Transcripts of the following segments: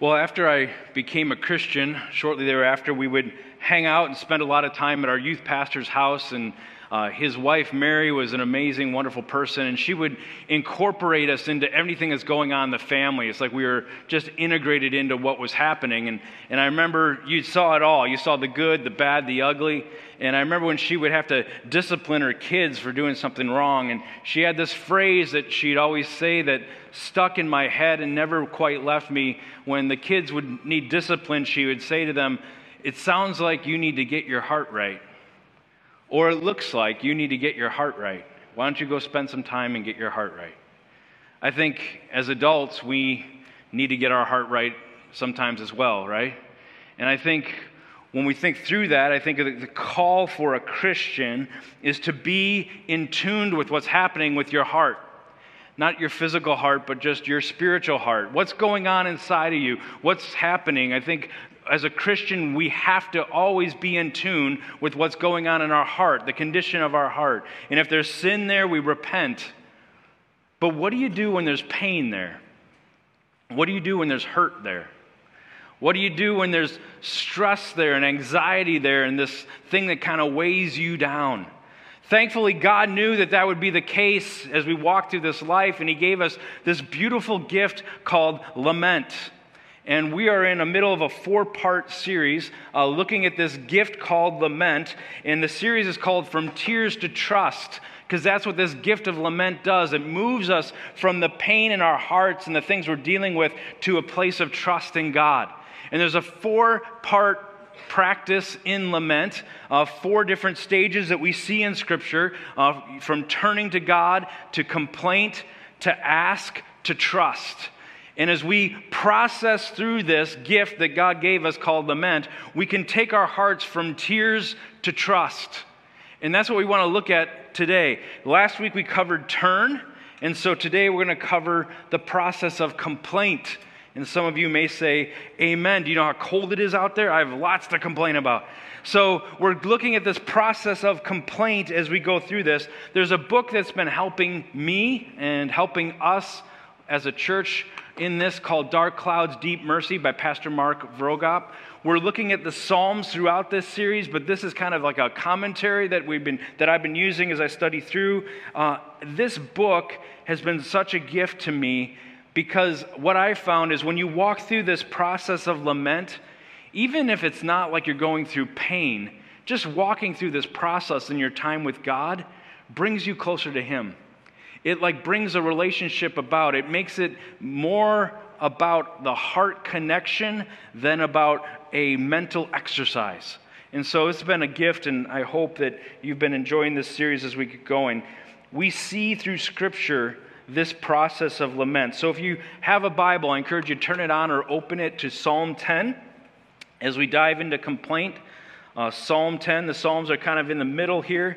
Well, after I became a Christian, shortly thereafter, we would hang out and spend a lot of time at our youth pastor's house. And uh, his wife, Mary, was an amazing, wonderful person. And she would incorporate us into everything that's going on in the family. It's like we were just integrated into what was happening. And, and I remember you saw it all. You saw the good, the bad, the ugly. And I remember when she would have to discipline her kids for doing something wrong. And she had this phrase that she'd always say that stuck in my head and never quite left me. When the kids would need discipline, she would say to them, It sounds like you need to get your heart right. Or it looks like you need to get your heart right. Why don't you go spend some time and get your heart right? I think as adults, we need to get our heart right sometimes as well, right? And I think when we think through that, I think the call for a Christian is to be in tune with what's happening with your heart not your physical heart, but just your spiritual heart. What's going on inside of you? What's happening? I think as a Christian, we have to always be in tune with what's going on in our heart, the condition of our heart. And if there's sin there, we repent. But what do you do when there's pain there? What do you do when there's hurt there? What do you do when there's stress there and anxiety there and this thing that kind of weighs you down? Thankfully, God knew that that would be the case as we walk through this life, and He gave us this beautiful gift called lament. And we are in the middle of a four part series uh, looking at this gift called lament. And the series is called From Tears to Trust, because that's what this gift of lament does. It moves us from the pain in our hearts and the things we're dealing with to a place of trust in God. And there's a four part practice in lament, uh, four different stages that we see in Scripture uh, from turning to God to complaint to ask to trust. And as we process through this gift that God gave us called lament, we can take our hearts from tears to trust. And that's what we want to look at today. Last week we covered turn, and so today we're going to cover the process of complaint and some of you may say, Amen. Do you know how cold it is out there? I have lots to complain about. So, we're looking at this process of complaint as we go through this. There's a book that's been helping me and helping us as a church in this called Dark Clouds, Deep Mercy by Pastor Mark Vroegop. We're looking at the Psalms throughout this series, but this is kind of like a commentary that we've been that I've been using as I study through. Uh, this book has been such a gift to me because what I found is when you walk through this process of lament, even if it's not like you're going through pain, just walking through this process in your time with God brings you closer to Him. It like brings a relationship about. It makes it more about the heart connection than about a mental exercise. And so it's been a gift, and I hope that you've been enjoying this series as we get going. We see through Scripture this process of lament. So if you have a Bible, I encourage you to turn it on or open it to Psalm 10 as we dive into complaint. Uh, Psalm 10, the Psalms are kind of in the middle here.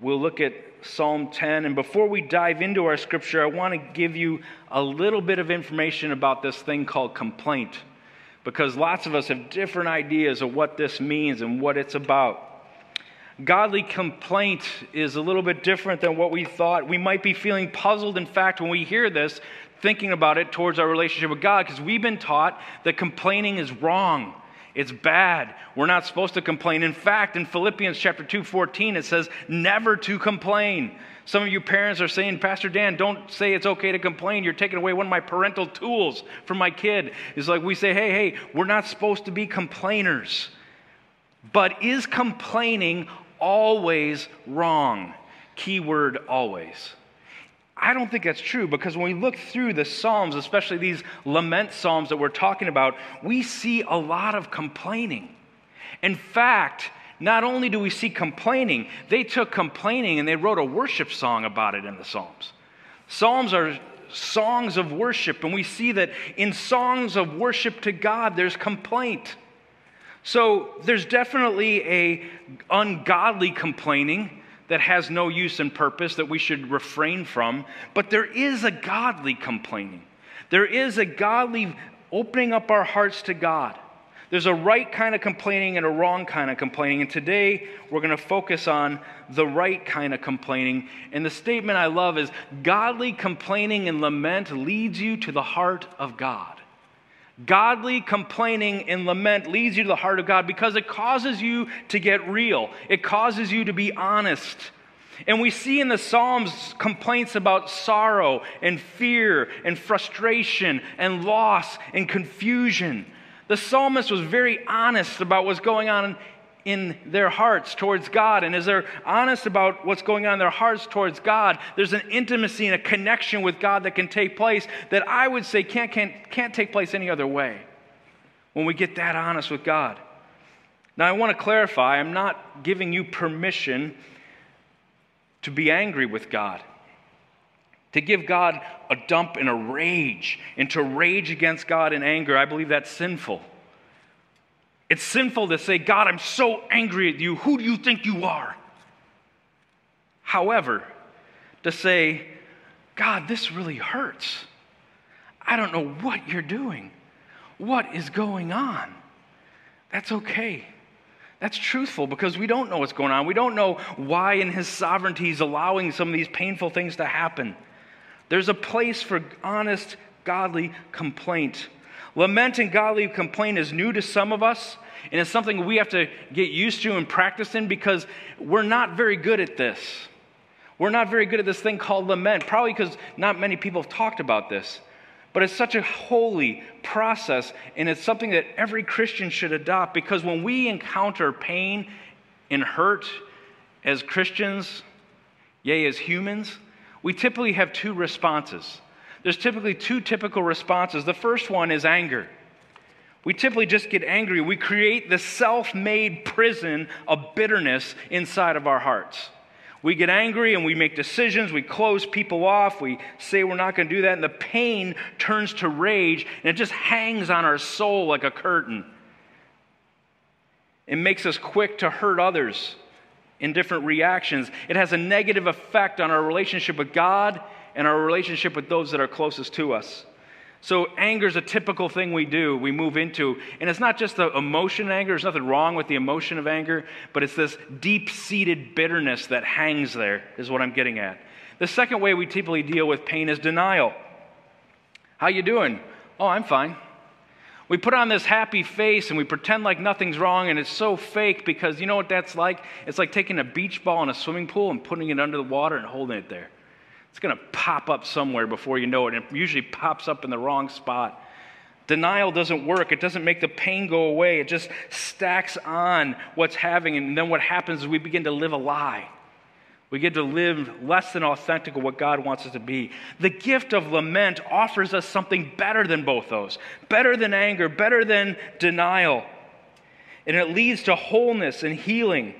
We'll look at Psalm 10. And before we dive into our scripture, I want to give you a little bit of information about this thing called complaint. Because lots of us have different ideas of what this means and what it's about godly complaint is a little bit different than what we thought. We might be feeling puzzled, in fact, when we hear this, thinking about it towards our relationship with God, because we've been taught that complaining is wrong. It's bad. We're not supposed to complain. In fact, in Philippians chapter 2, 14, it says, never to complain. Some of you parents are saying, Pastor Dan, don't say it's okay to complain. You're taking away one of my parental tools from my kid. It's like we say, hey, hey, we're not supposed to be complainers. But is complaining always wrong. Keyword always. I don't think that's true because when we look through the Psalms, especially these lament Psalms that we're talking about, we see a lot of complaining. In fact, not only do we see complaining, they took complaining and they wrote a worship song about it in the Psalms. Psalms are songs of worship, and we see that in songs of worship to God, there's complaint. So there's definitely a ungodly complaining that has no use and purpose that we should refrain from, but there is a godly complaining. There is a godly opening up our hearts to God. There's a right kind of complaining and a wrong kind of complaining. And today we're going to focus on the right kind of complaining. And the statement I love is godly complaining and lament leads you to the heart of God. Godly complaining and lament leads you to the heart of God because it causes you to get real, it causes you to be honest. And we see in the Psalms complaints about sorrow and fear and frustration and loss and confusion. The psalmist was very honest about what's going on in their hearts towards God. And as they're honest about what's going on in their hearts towards God, there's an intimacy and a connection with God that can take place that I would say can't, can't, can't take place any other way when we get that honest with God. Now, I want to clarify I'm not giving you permission to be angry with God, to give God a dump and a rage, and to rage against God in anger. I believe that's sinful. It's sinful to say, God, I'm so angry at you. Who do you think you are? However, to say, God, this really hurts. I don't know what you're doing. What is going on? That's okay. That's truthful because we don't know what's going on. We don't know why, in His sovereignty, He's allowing some of these painful things to happen. There's a place for honest, godly complaint. Lament and godly complaint is new to some of us, and it's something we have to get used to and practice in because we're not very good at this. We're not very good at this thing called lament, probably because not many people have talked about this. But it's such a holy process, and it's something that every Christian should adopt because when we encounter pain and hurt as Christians, yea, as humans, we typically have two responses. There's typically two typical responses. The first one is anger. We typically just get angry. We create the self made prison of bitterness inside of our hearts. We get angry and we make decisions. We close people off. We say we're not going to do that. And the pain turns to rage and it just hangs on our soul like a curtain. It makes us quick to hurt others in different reactions. It has a negative effect on our relationship with God and our relationship with those that are closest to us. So, anger is a typical thing we do, we move into. And it's not just the emotion anger, there's nothing wrong with the emotion of anger, but it's this deep seated bitterness that hangs there, is what I'm getting at. The second way we typically deal with pain is denial. How you doing? Oh, I'm fine. We put on this happy face and we pretend like nothing's wrong, and it's so fake because you know what that's like? It's like taking a beach ball in a swimming pool and putting it under the water and holding it there. It's going to pop up somewhere before you know it, and it usually pops up in the wrong spot. Denial doesn't work. It doesn't make the pain go away. It just stacks on what's having, and then what happens is we begin to live a lie. We get to live less than authentic of what God wants us to be. The gift of lament offers us something better than both those better than anger, better than denial. And it leads to wholeness and healing.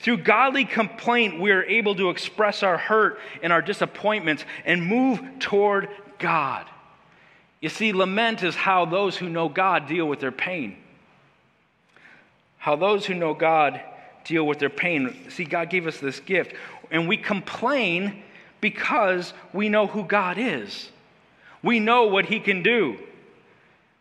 Through godly complaint, we are able to express our hurt and our disappointments and move toward God. You see, lament is how those who know God deal with their pain. How those who know God deal with their pain. See, God gave us this gift. And we complain because we know who God is, we know what He can do.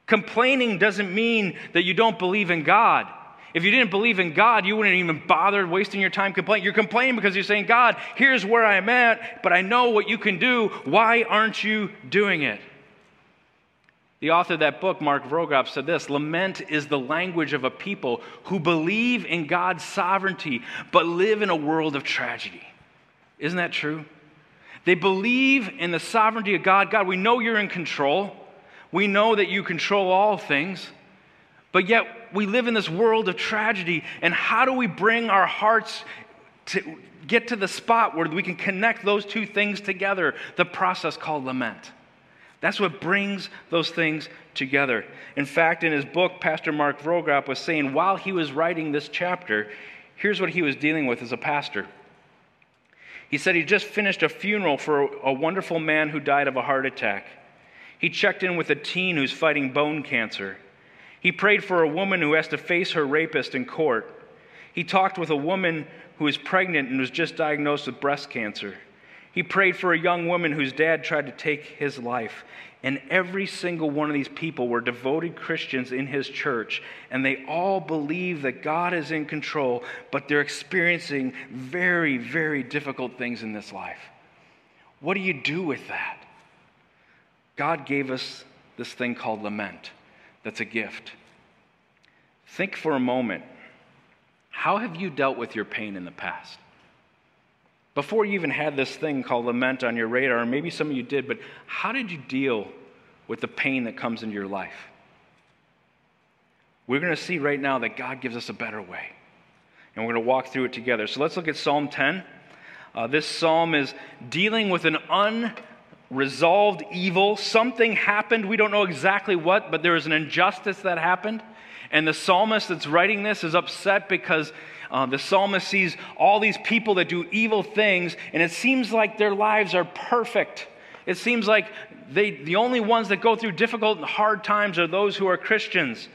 Complaining doesn't mean that you don't believe in God. If you didn't believe in God, you wouldn't even bother wasting your time complaining. You're complaining because you're saying, God, here's where I'm at, but I know what you can do. Why aren't you doing it? The author of that book, Mark Vroegop, said this Lament is the language of a people who believe in God's sovereignty, but live in a world of tragedy. Isn't that true? They believe in the sovereignty of God. God, we know you're in control. We know that you control all things. But yet, we live in this world of tragedy. And how do we bring our hearts to get to the spot where we can connect those two things together? The process called lament. That's what brings those things together. In fact, in his book, Pastor Mark Vroegop was saying while he was writing this chapter, here's what he was dealing with as a pastor. He said he just finished a funeral for a wonderful man who died of a heart attack. He checked in with a teen who's fighting bone cancer. He prayed for a woman who has to face her rapist in court. He talked with a woman who is pregnant and was just diagnosed with breast cancer. He prayed for a young woman whose dad tried to take his life. And every single one of these people were devoted Christians in his church, and they all believe that God is in control, but they're experiencing very, very difficult things in this life. What do you do with that? God gave us this thing called lament that's a gift. Think for a moment how have you dealt with your pain in the past? Before you even had this thing called lament on your radar, or maybe some of you did, but how did you deal with the pain that comes into your life? We're going to see right now that God gives us a better way. And we're going to walk through it together. So let's look at Psalm 10. Uh, this psalm is dealing with an unresolved evil. Something happened. We don't know exactly what, but there was an injustice that happened. And the psalmist that's writing this is upset because uh, the psalmist sees all these people that do evil things, and it seems like their lives are perfect. It seems like they, the only ones that go through difficult and hard times are those who are Christians.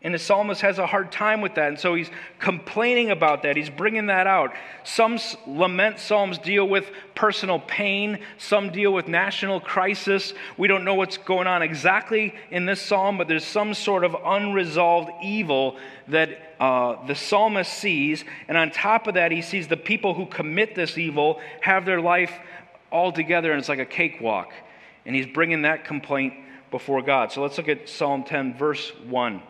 And the psalmist has a hard time with that. And so he's complaining about that. He's bringing that out. Some lament psalms deal with personal pain, some deal with national crisis. We don't know what's going on exactly in this psalm, but there's some sort of unresolved evil that uh, the psalmist sees. And on top of that, he sees the people who commit this evil have their life all together, and it's like a cakewalk. And he's bringing that complaint before God. So let's look at Psalm 10, verse 1.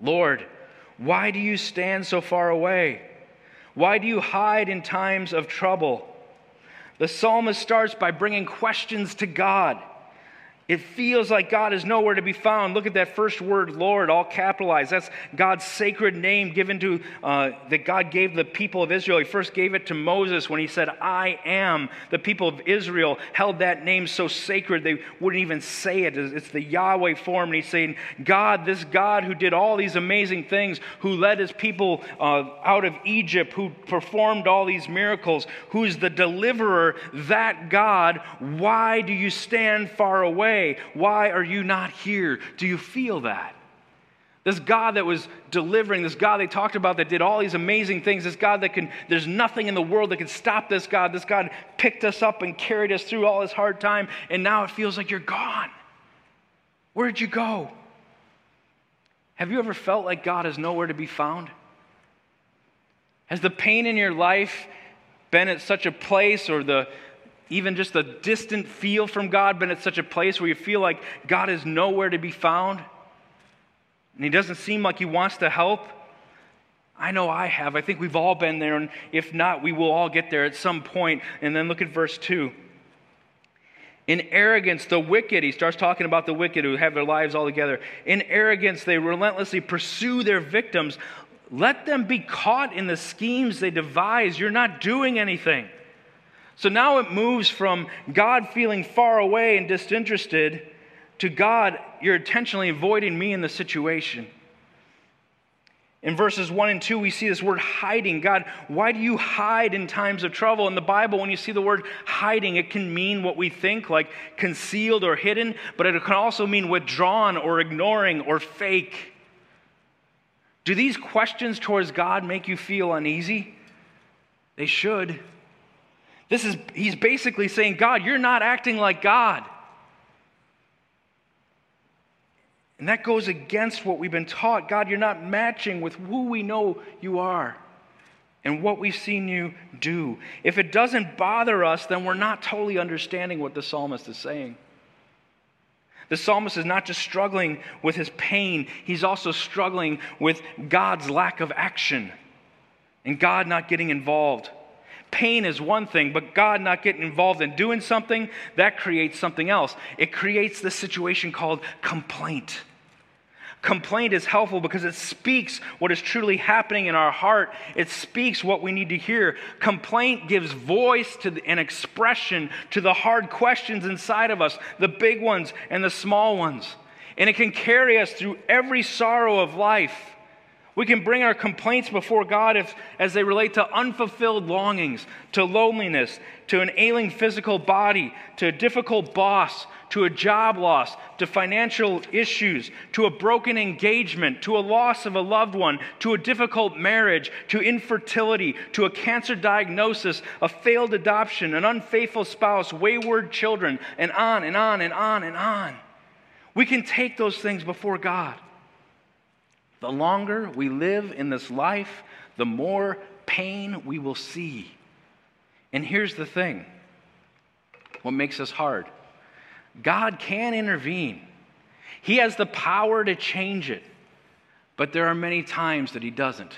Lord, why do you stand so far away? Why do you hide in times of trouble? The psalmist starts by bringing questions to God. It feels like God is nowhere to be found. Look at that first word, Lord, all capitalized. That's God's sacred name given to, uh, that God gave the people of Israel. He first gave it to Moses when he said, I am. The people of Israel held that name so sacred they wouldn't even say it. It's the Yahweh form. And he's saying, God, this God who did all these amazing things, who led his people uh, out of Egypt, who performed all these miracles, who's the deliverer, that God, why do you stand far away? Why are you not here? Do you feel that? This God that was delivering, this God they talked about that did all these amazing things, this God that can, there's nothing in the world that can stop this God. This God picked us up and carried us through all this hard time, and now it feels like you're gone. Where'd you go? Have you ever felt like God is nowhere to be found? Has the pain in your life been at such a place or the, even just a distant feel from God been at such a place where you feel like God is nowhere to be found? And He doesn't seem like He wants to help? I know I have. I think we've all been there. And if not, we will all get there at some point. And then look at verse 2. In arrogance, the wicked, he starts talking about the wicked who have their lives all together. In arrogance, they relentlessly pursue their victims. Let them be caught in the schemes they devise. You're not doing anything. So now it moves from God feeling far away and disinterested to God, you're intentionally avoiding me in the situation. In verses 1 and 2, we see this word hiding. God, why do you hide in times of trouble? In the Bible, when you see the word hiding, it can mean what we think, like concealed or hidden, but it can also mean withdrawn or ignoring or fake. Do these questions towards God make you feel uneasy? They should. This is, he's basically saying, God, you're not acting like God. And that goes against what we've been taught. God, you're not matching with who we know you are and what we've seen you do. If it doesn't bother us, then we're not totally understanding what the psalmist is saying. The psalmist is not just struggling with his pain, he's also struggling with God's lack of action and God not getting involved. Pain is one thing, but God not getting involved in doing something, that creates something else. It creates this situation called complaint. Complaint is helpful because it speaks what is truly happening in our heart. It speaks what we need to hear. Complaint gives voice to the, and expression to the hard questions inside of us, the big ones and the small ones. And it can carry us through every sorrow of life. We can bring our complaints before God if, as they relate to unfulfilled longings, to loneliness, to an ailing physical body, to a difficult boss, to a job loss, to financial issues, to a broken engagement, to a loss of a loved one, to a difficult marriage, to infertility, to a cancer diagnosis, a failed adoption, an unfaithful spouse, wayward children, and on and on and on and on. We can take those things before God. The longer we live in this life, the more pain we will see. And here's the thing what makes this hard God can intervene, He has the power to change it, but there are many times that He doesn't.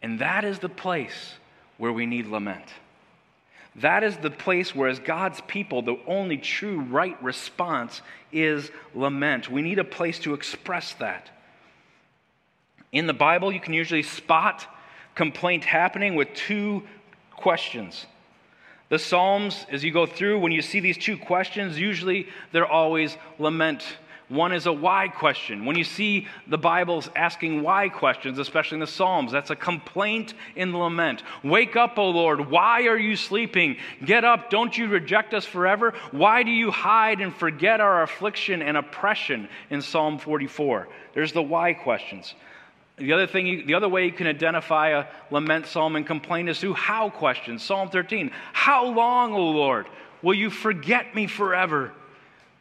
And that is the place where we need lament. That is the place where, as God's people, the only true right response is lament. We need a place to express that. In the Bible, you can usually spot complaint happening with two questions. The Psalms, as you go through, when you see these two questions, usually they're always lament. One is a why question. When you see the Bible's asking why questions, especially in the Psalms, that's a complaint in lament. Wake up, O Lord. Why are you sleeping? Get up. Don't you reject us forever? Why do you hide and forget our affliction and oppression in Psalm 44? There's the why questions. The other thing, you, the other way you can identify a lament psalm and complaint is through how questions. Psalm 13, how long, O Lord, will you forget me forever?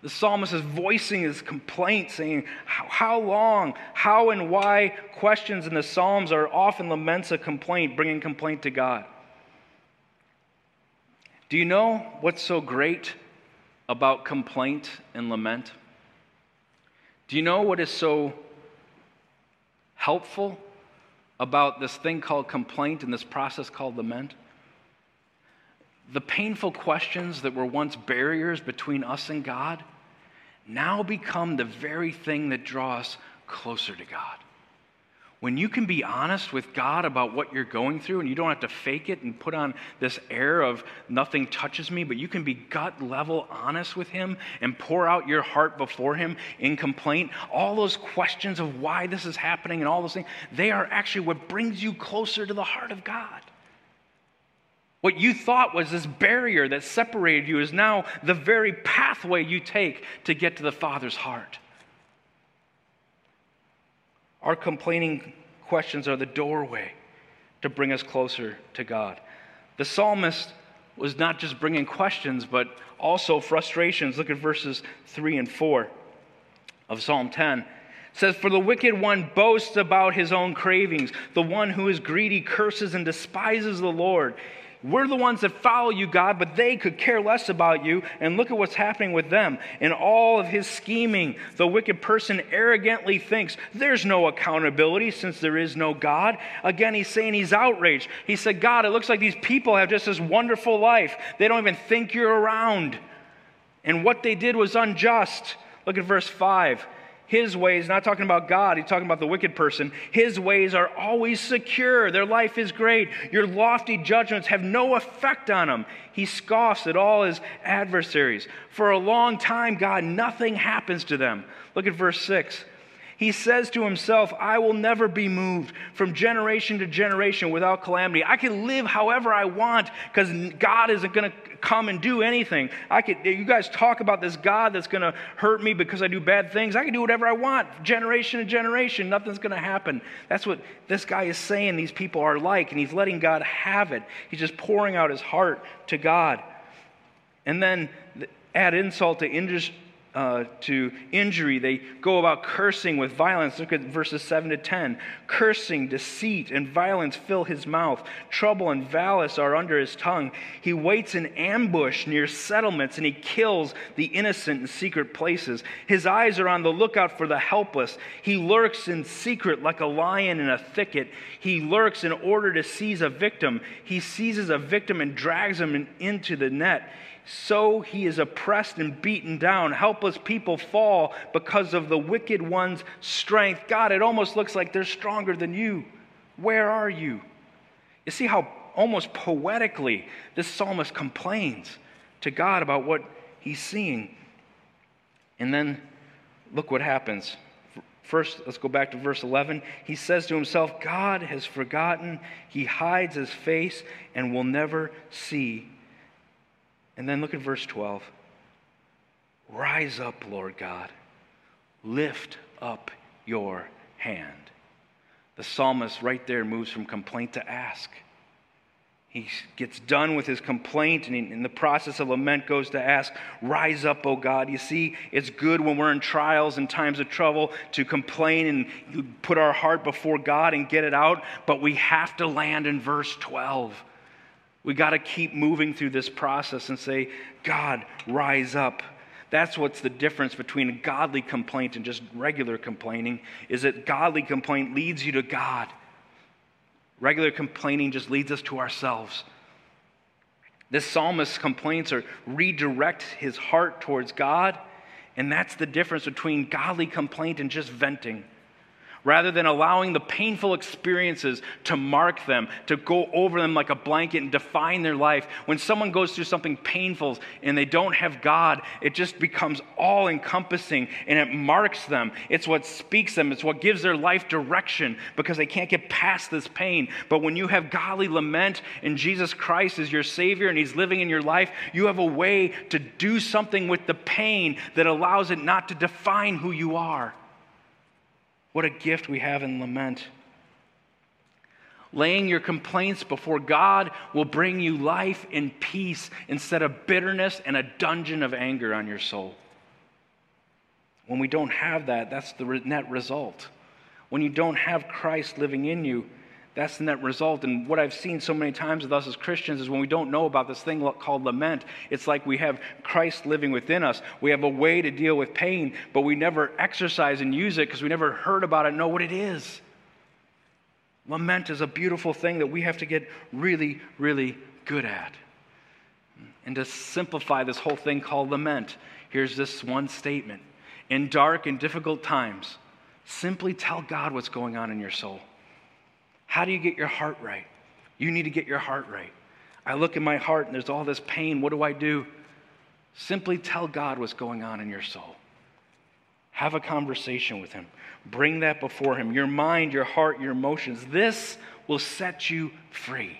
The psalmist is voicing his complaint, saying, How long? How and why questions in the Psalms are often laments of complaint, bringing complaint to God. Do you know what's so great about complaint and lament? Do you know what is so helpful about this thing called complaint and this process called lament? The painful questions that were once barriers between us and God now become the very thing that draw us closer to God when you can be honest with God about what you're going through and you don't have to fake it and put on this air of nothing touches me, but you can be gut level honest with Him and pour out your heart before Him in complaint, all those questions of why this is happening and all those things, they are actually what brings you closer to the heart of God. What you thought was this barrier that separated you is now the very pathway you take to get to the Father's heart. Our complaining questions are the doorway to bring us closer to God. The psalmist was not just bringing questions, but also frustrations. Look at verses 3 and 4 of Psalm 10. It says, For the wicked one boasts about his own cravings. The one who is greedy curses and despises the Lord. We're the ones that follow you, God, but they could care less about you. And look at what's happening with them. In all of his scheming, the wicked person arrogantly thinks there's no accountability since there is no God. Again, he's saying he's outraged. He said, God, it looks like these people have just this wonderful life. They don't even think you're around. And what they did was unjust. Look at verse 5. His ways, not talking about God, he's talking about the wicked person. His ways are always secure. Their life is great. Your lofty judgments have no effect on him. He scoffs at all his adversaries. For a long time, God, nothing happens to them. Look at verse 6. He says to himself, I will never be moved from generation to generation without calamity. I can live however I want because God isn't going to come and do anything. I could, you guys talk about this God that's going to hurt me because I do bad things. I can do whatever I want, generation to generation. Nothing's going to happen. That's what this guy is saying these people are like, and he's letting God have it. He's just pouring out his heart to God. And then add insult to injury uh, to injury. They go about cursing with violence. Look at verses 7 to 10. Cursing, deceit, and violence fill his mouth. Trouble and malice are under his tongue. He waits in ambush near settlements and he kills the innocent in secret places. His eyes are on the lookout for the helpless. He lurks in secret like a lion in a thicket. He lurks in order to seize a victim. He seizes a victim and drags him in, into the net so he is oppressed and beaten down. Helpless people fall because of the wicked one's strength. God, it almost looks like they're stronger than you. Where are you? You see how almost poetically this psalmist complains to God about what he's seeing. And then look what happens. First, let's go back to verse 11. He says to himself, God has forgotten. He hides his face and will never see. And then look at verse 12. Rise up, Lord God. Lift up your hand. The psalmist right there moves from complaint to ask. He gets done with his complaint, and in the process of lament, goes to ask, Rise up, O God. You see, it's good when we're in trials and times of trouble to complain and put our heart before God and get it out, but we have to land in verse 12. We got to keep moving through this process and say, God, rise up. That's what's the difference between a godly complaint and just regular complaining, is that godly complaint leads you to God. Regular complaining just leads us to ourselves. This psalmist's complaints are redirect his heart towards God, and that's the difference between godly complaint and just venting rather than allowing the painful experiences to mark them, to go over them like a blanket and define their life. When someone goes through something painful and they don't have God, it just becomes all encompassing and it marks them. It's what speaks them, it's what gives their life direction because they can't get past this pain. But when you have godly lament and Jesus Christ is your Savior and He's living in your life, you have a way to do something with the pain that allows it not to define who you are. What a gift we have in lament. Laying your complaints before God will bring you life and peace instead of bitterness and a dungeon of anger on your soul. When we don't have that, that's the net result. When you don't have Christ living in you, that's the net result. And what I've seen so many times with us as Christians is when we don't know about this thing called lament, it's like we have Christ living within us. We have a way to deal with pain, but we never exercise and use it because we never heard about it, know what it is. Lament is a beautiful thing that we have to get really, really good at. And to simplify this whole thing called lament, here's this one statement In dark and difficult times, simply tell God what's going on in your soul. How do you get your heart right? You need to get your heart right. I look in my heart and there's all this pain. What do I do? Simply tell God what's going on in your soul. Have a conversation with Him. Bring that before Him. Your mind, your heart, your emotions. This will set you free.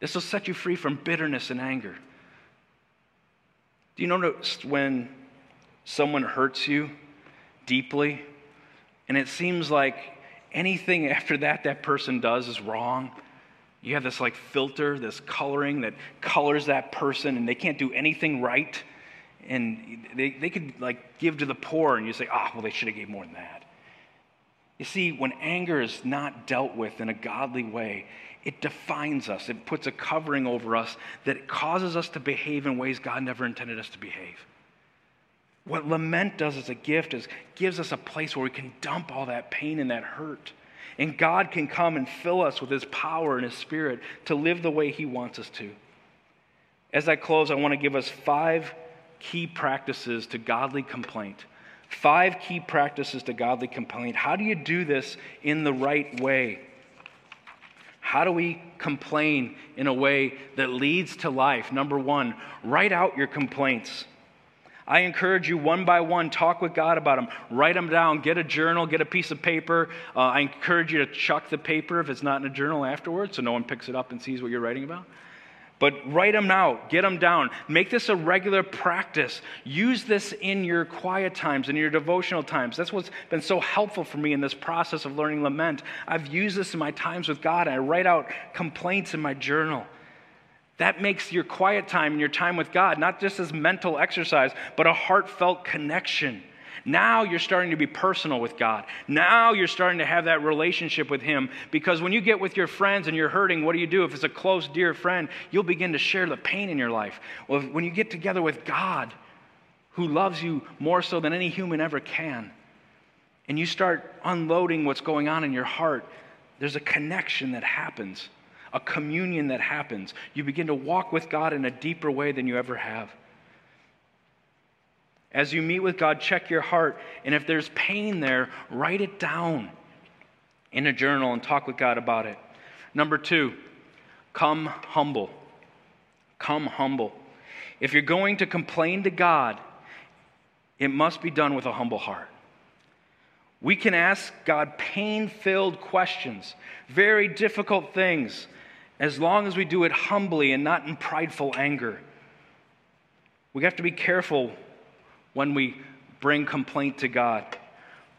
This will set you free from bitterness and anger. Do you notice when someone hurts you deeply and it seems like anything after that that person does is wrong. You have this like filter, this coloring that colors that person, and they can't do anything right. And they, they could like give to the poor, and you say, ah, oh, well, they should have gave more than that. You see, when anger is not dealt with in a godly way, it defines us. It puts a covering over us that causes us to behave in ways God never intended us to behave. What lament does as a gift is gives us a place where we can dump all that pain and that hurt. And God can come and fill us with his power and his spirit to live the way he wants us to. As I close, I want to give us five key practices to godly complaint. Five key practices to godly complaint. How do you do this in the right way? How do we complain in a way that leads to life? Number one, write out your complaints. I encourage you one by one, talk with God about them. Write them down. Get a journal, get a piece of paper. Uh, I encourage you to chuck the paper if it's not in a journal afterwards so no one picks it up and sees what you're writing about. But write them out, get them down. Make this a regular practice. Use this in your quiet times, in your devotional times. That's what's been so helpful for me in this process of learning lament. I've used this in my times with God. I write out complaints in my journal. That makes your quiet time and your time with God not just as mental exercise, but a heartfelt connection. Now you're starting to be personal with God. Now you're starting to have that relationship with Him because when you get with your friends and you're hurting, what do you do? If it's a close, dear friend, you'll begin to share the pain in your life. Well, when you get together with God, who loves you more so than any human ever can, and you start unloading what's going on in your heart, there's a connection that happens a communion that happens. You begin to walk with God in a deeper way than you ever have. As you meet with God, check your heart. And if there's pain there, write it down in a journal and talk with God about it. Number two, come humble. Come humble. If you're going to complain to God, it must be done with a humble heart. We can ask God pain filled questions, very difficult things, as long as we do it humbly and not in prideful anger. We have to be careful when we bring complaint to God.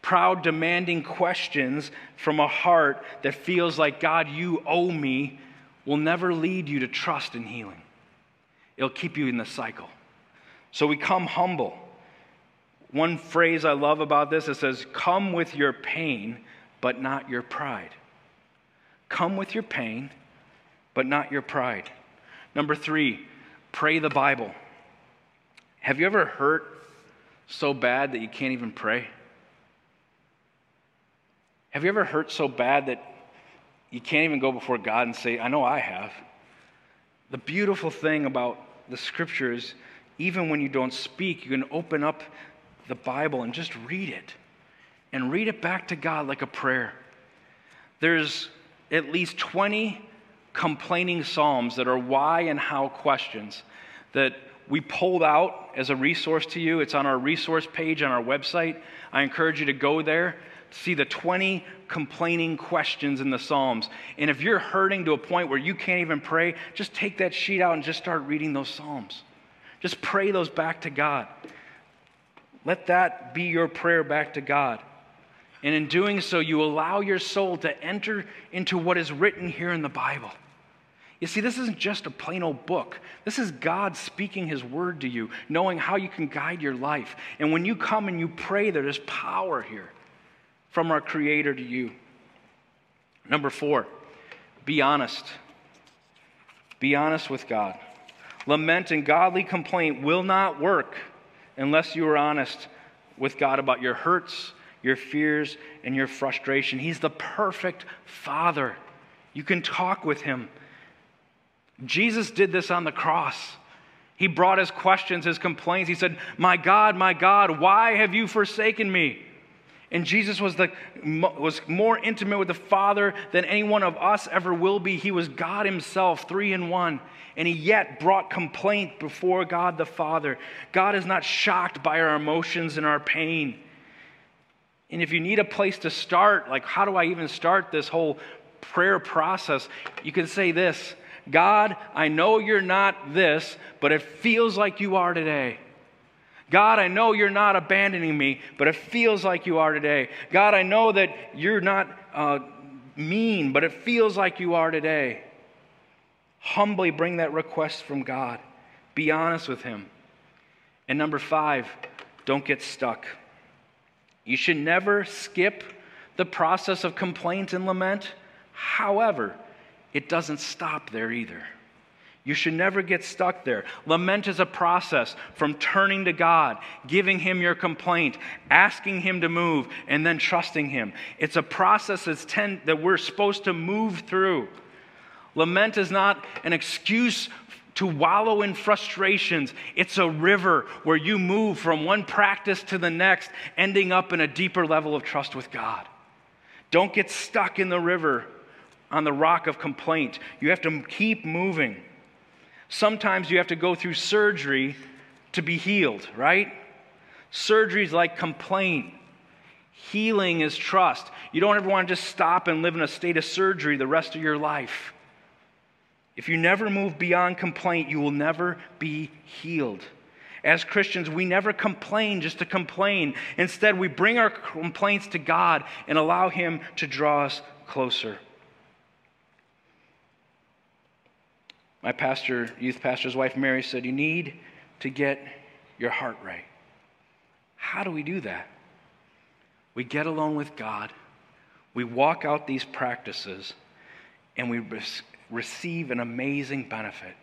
Proud, demanding questions from a heart that feels like, God, you owe me, will never lead you to trust and healing. It'll keep you in the cycle. So we come humble. One phrase I love about this it says, Come with your pain, but not your pride. Come with your pain, but not your pride. Number three, pray the Bible. Have you ever hurt so bad that you can't even pray? Have you ever hurt so bad that you can't even go before God and say, I know I have? The beautiful thing about the scriptures, even when you don't speak, you can open up the Bible and just read it and read it back to God like a prayer. There's at least 20 complaining psalms that are why and how questions that we pulled out as a resource to you. It's on our resource page on our website. I encourage you to go there, see the 20 complaining questions in the Psalms. And if you're hurting to a point where you can't even pray, just take that sheet out and just start reading those Psalms. Just pray those back to God. Let that be your prayer back to God. And in doing so, you allow your soul to enter into what is written here in the Bible. You see, this isn't just a plain old book. This is God speaking His word to you, knowing how you can guide your life. And when you come and you pray, there is power here from our Creator to you. Number four, be honest. Be honest with God. Lament and godly complaint will not work unless you are honest with God about your hurts, your fears, and your frustration. He's the perfect Father. You can talk with Him. Jesus did this on the cross. He brought his questions, his complaints. He said, My God, my God, why have you forsaken me? And Jesus was, the, was more intimate with the Father than any one of us ever will be. He was God Himself, three in one. And He yet brought complaint before God the Father. God is not shocked by our emotions and our pain. And if you need a place to start, like how do I even start this whole prayer process, you can say this God, I know you're not this, but it feels like you are today. God, I know you're not abandoning me, but it feels like you are today. God, I know that you're not uh, mean, but it feels like you are today. Humbly bring that request from God. Be honest with Him. And number five, don't get stuck. You should never skip the process of complaint and lament. However, it doesn't stop there either. You should never get stuck there. Lament is a process from turning to God, giving Him your complaint, asking Him to move, and then trusting Him. It's a process that's ten, that we're supposed to move through. Lament is not an excuse to wallow in frustrations. It's a river where you move from one practice to the next, ending up in a deeper level of trust with God. Don't get stuck in the river on the rock of complaint. You have to keep moving. Sometimes you have to go through surgery to be healed, right? Surgery is like complaint. Healing is trust. You don't ever want to just stop and live in a state of surgery the rest of your life. If you never move beyond complaint, you will never be healed. As Christians, we never complain just to complain. Instead, we bring our complaints to God and allow Him to draw us closer. My pastor, youth pastor's wife, Mary, said, You need to get your heart right. How do we do that? We get alone with God, we walk out these practices, and we receive an amazing benefit.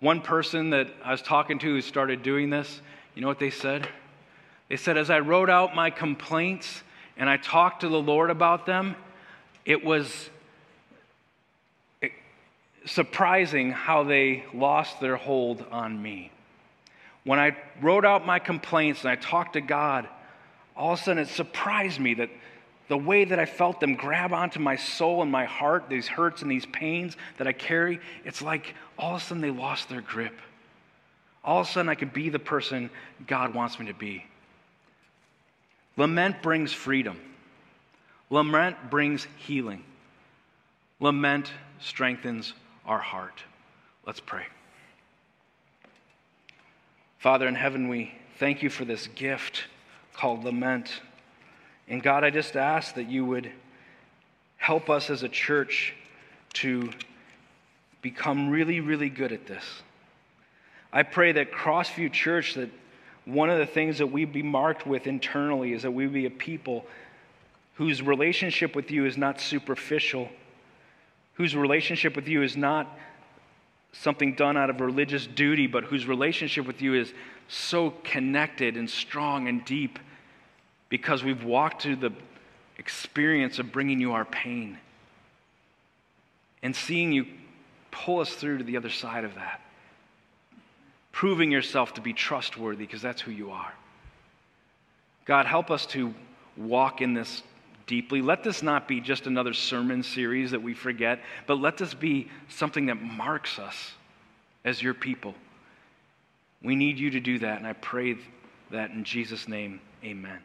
One person that I was talking to who started doing this, you know what they said? They said, As I wrote out my complaints and I talked to the Lord about them, it was surprising how they lost their hold on me. When I wrote out my complaints and I talked to God, all of a sudden it surprised me that the way that I felt them grab onto my soul and my heart, these hurts and these pains that I carry, it's like all of a sudden they lost their grip. All of a sudden I could be the person God wants me to be. Lament brings freedom. Lament brings healing. Lament strengthens our heart. Let's pray. Father in heaven, we thank you for this gift called lament. And God, I just ask that you would help us as a church to become really, really good at this. I pray that Crossview Church, that one of the things that we be marked with internally is that we be a people whose relationship with you is not superficial, whose relationship with you is not something done out of religious duty, but whose relationship with you is so connected and strong and deep because we've walked through the experience of bringing you our pain and seeing you pull us through to the other side of that, proving yourself to be trustworthy because that's who you are. God, help us to walk in this deeply. Let this not be just another sermon series that we forget, but let this be something that marks us as your people. We need you to do that, and I pray that in Jesus' name, amen.